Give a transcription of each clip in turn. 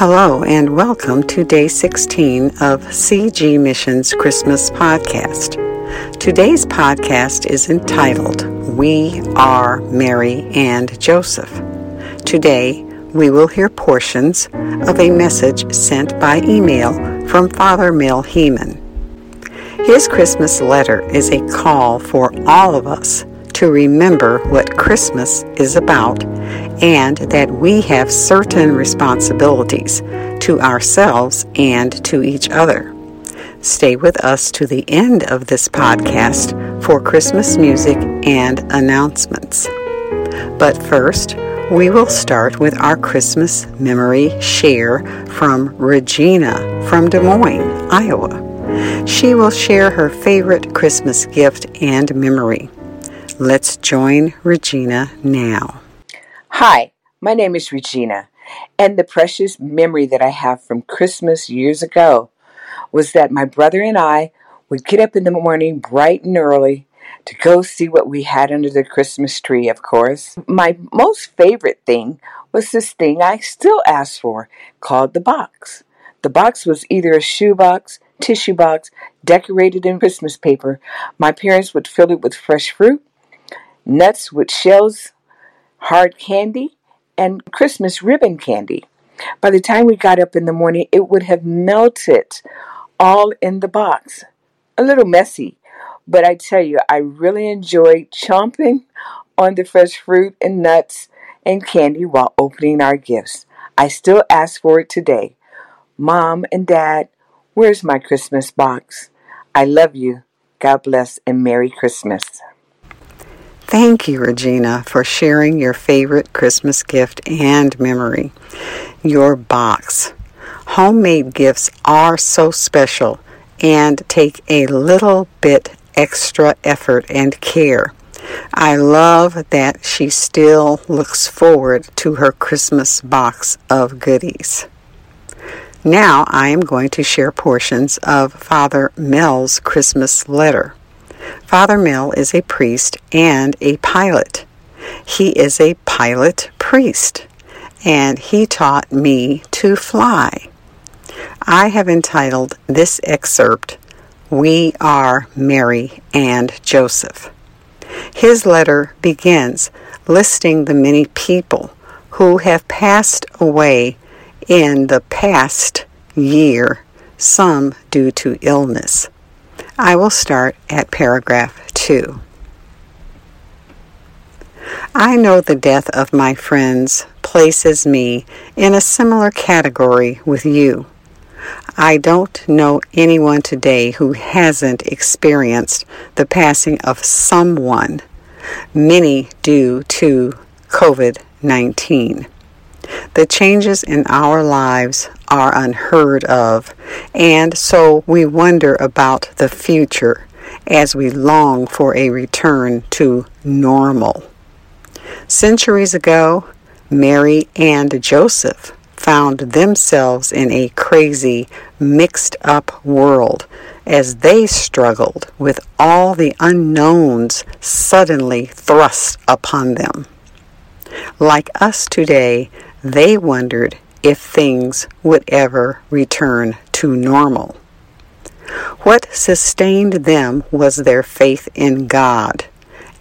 Hello, and welcome to day 16 of CG Missions Christmas podcast. Today's podcast is entitled We Are Mary and Joseph. Today, we will hear portions of a message sent by email from Father Mel Heeman. His Christmas letter is a call for all of us to remember what Christmas is about and that we have certain responsibilities to ourselves and to each other. Stay with us to the end of this podcast for Christmas music and announcements. But first, we will start with our Christmas memory share from Regina from Des Moines, Iowa. She will share her favorite Christmas gift and memory. Let's join Regina now. Hi, my name is Regina, and the precious memory that I have from Christmas years ago was that my brother and I would get up in the morning bright and early to go see what we had under the Christmas tree, of course. My most favorite thing was this thing I still ask for called the box. The box was either a shoebox, tissue box, decorated in Christmas paper. My parents would fill it with fresh fruit nuts with shells, hard candy, and Christmas ribbon candy. By the time we got up in the morning, it would have melted all in the box. A little messy, but I tell you, I really enjoyed chomping on the fresh fruit and nuts and candy while opening our gifts. I still ask for it today. Mom and Dad, where's my Christmas box? I love you. God bless and Merry Christmas. Thank you, Regina, for sharing your favorite Christmas gift and memory your box. Homemade gifts are so special and take a little bit extra effort and care. I love that she still looks forward to her Christmas box of goodies. Now I am going to share portions of Father Mel's Christmas letter. Father Mel is a priest and a pilot. He is a pilot priest, and he taught me to fly. I have entitled this excerpt, We Are Mary and Joseph. His letter begins listing the many people who have passed away in the past year, some due to illness. I will start at paragraph 2. I know the death of my friends places me in a similar category with you. I don't know anyone today who hasn't experienced the passing of someone, many due to COVID 19. The changes in our lives are unheard of, and so we wonder about the future as we long for a return to normal. Centuries ago, Mary and Joseph found themselves in a crazy, mixed up world as they struggled with all the unknowns suddenly thrust upon them. Like us today, they wondered if things would ever return to normal. What sustained them was their faith in God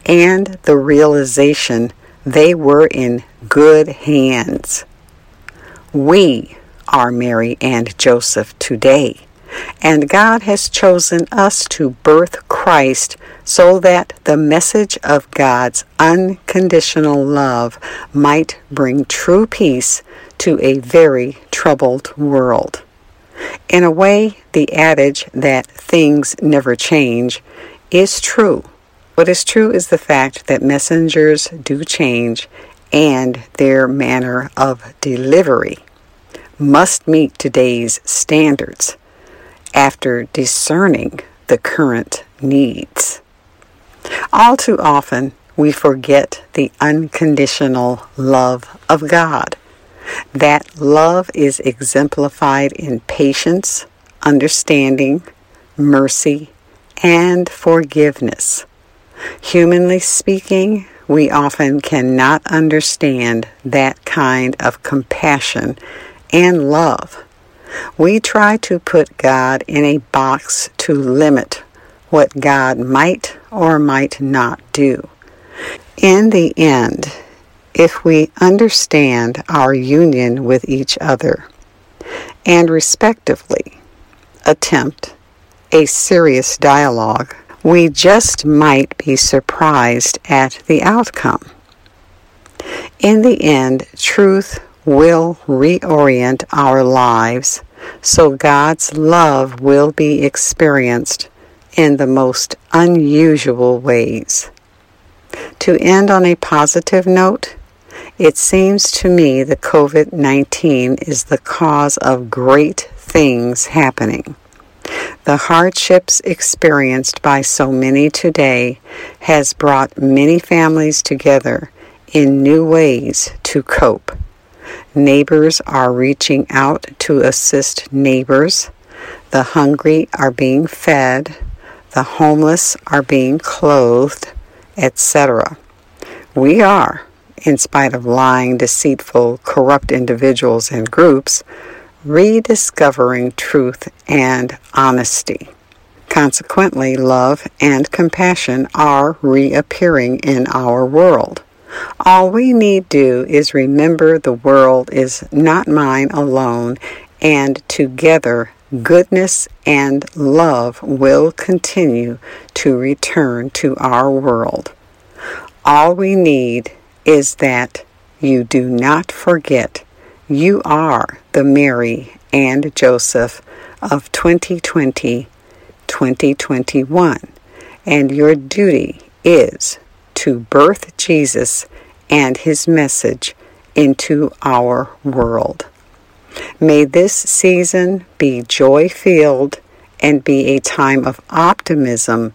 and the realization they were in good hands. We are Mary and Joseph today, and God has chosen us to birth Christ so that the message of God's unconditional love might bring true peace to a very troubled world. In a way, the adage that things never change is true. What is true is the fact that messengers do change and their manner of delivery must meet today's standards after discerning the current needs. All too often, we forget the unconditional love of God. That love is exemplified in patience, understanding, mercy, and forgiveness. Humanly speaking, we often cannot understand that kind of compassion and love. We try to put God in a box to limit what God might or might not do. In the end, if we understand our union with each other and respectively attempt a serious dialogue, we just might be surprised at the outcome. In the end, truth will reorient our lives so God's love will be experienced in the most unusual ways. To end on a positive note, it seems to me that COVID 19 is the cause of great things happening. The hardships experienced by so many today has brought many families together in new ways to cope. Neighbors are reaching out to assist neighbors. The hungry are being fed. The homeless are being clothed, etc. We are, in spite of lying, deceitful, corrupt individuals and groups, rediscovering truth and honesty. Consequently, love and compassion are reappearing in our world. All we need do is remember the world is not mine alone, and together goodness and love will continue to return to our world. All we need is that you do not forget you are the Mary and Joseph of 2020 2021, and your duty is to birth Jesus and his message into our world. May this season be joy filled and be a time of optimism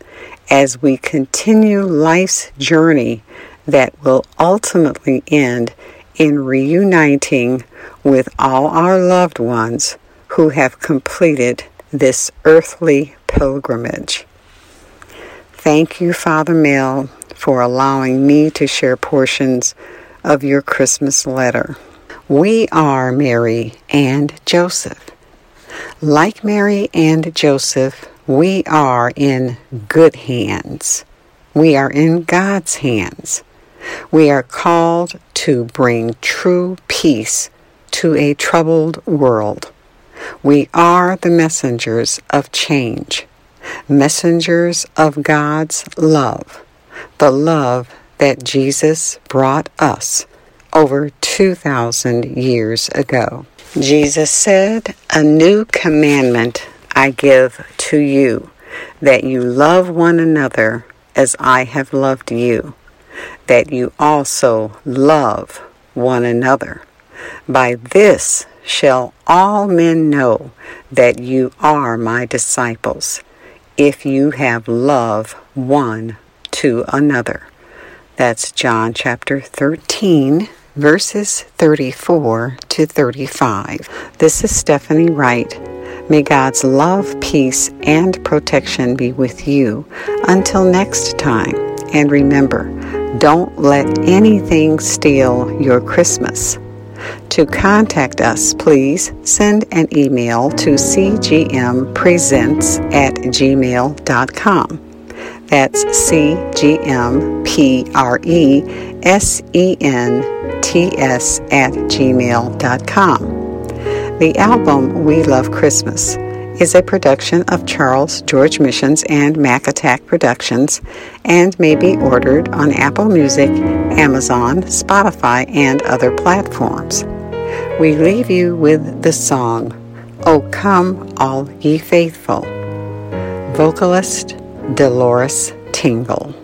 as we continue life's journey that will ultimately end in reuniting with all our loved ones who have completed this earthly pilgrimage. Thank you, Father Mel, for allowing me to share portions of your Christmas letter. We are Mary and Joseph. Like Mary and Joseph, we are in good hands. We are in God's hands. We are called to bring true peace to a troubled world. We are the messengers of change, messengers of God's love the love that Jesus brought us over 2,000 years ago. Jesus said, A new commandment I give to you, that you love one another as I have loved you, that you also love one another. By this shall all men know that you are my disciples, if you have love one to another. That's John chapter 13, verses 34 to 35. This is Stephanie Wright. May God's love, peace, and protection be with you until next time. And remember, don't let anything steal your Christmas. To contact us, please send an email to cgmpresents at gmail.com. That's C G M P R E S E N T S at gmail.com. The album We Love Christmas is a production of Charles George Missions and Mac Attack Productions and may be ordered on Apple Music, Amazon, Spotify, and other platforms. We leave you with the song, O Come All Ye Faithful. Vocalist Dolores Tingle.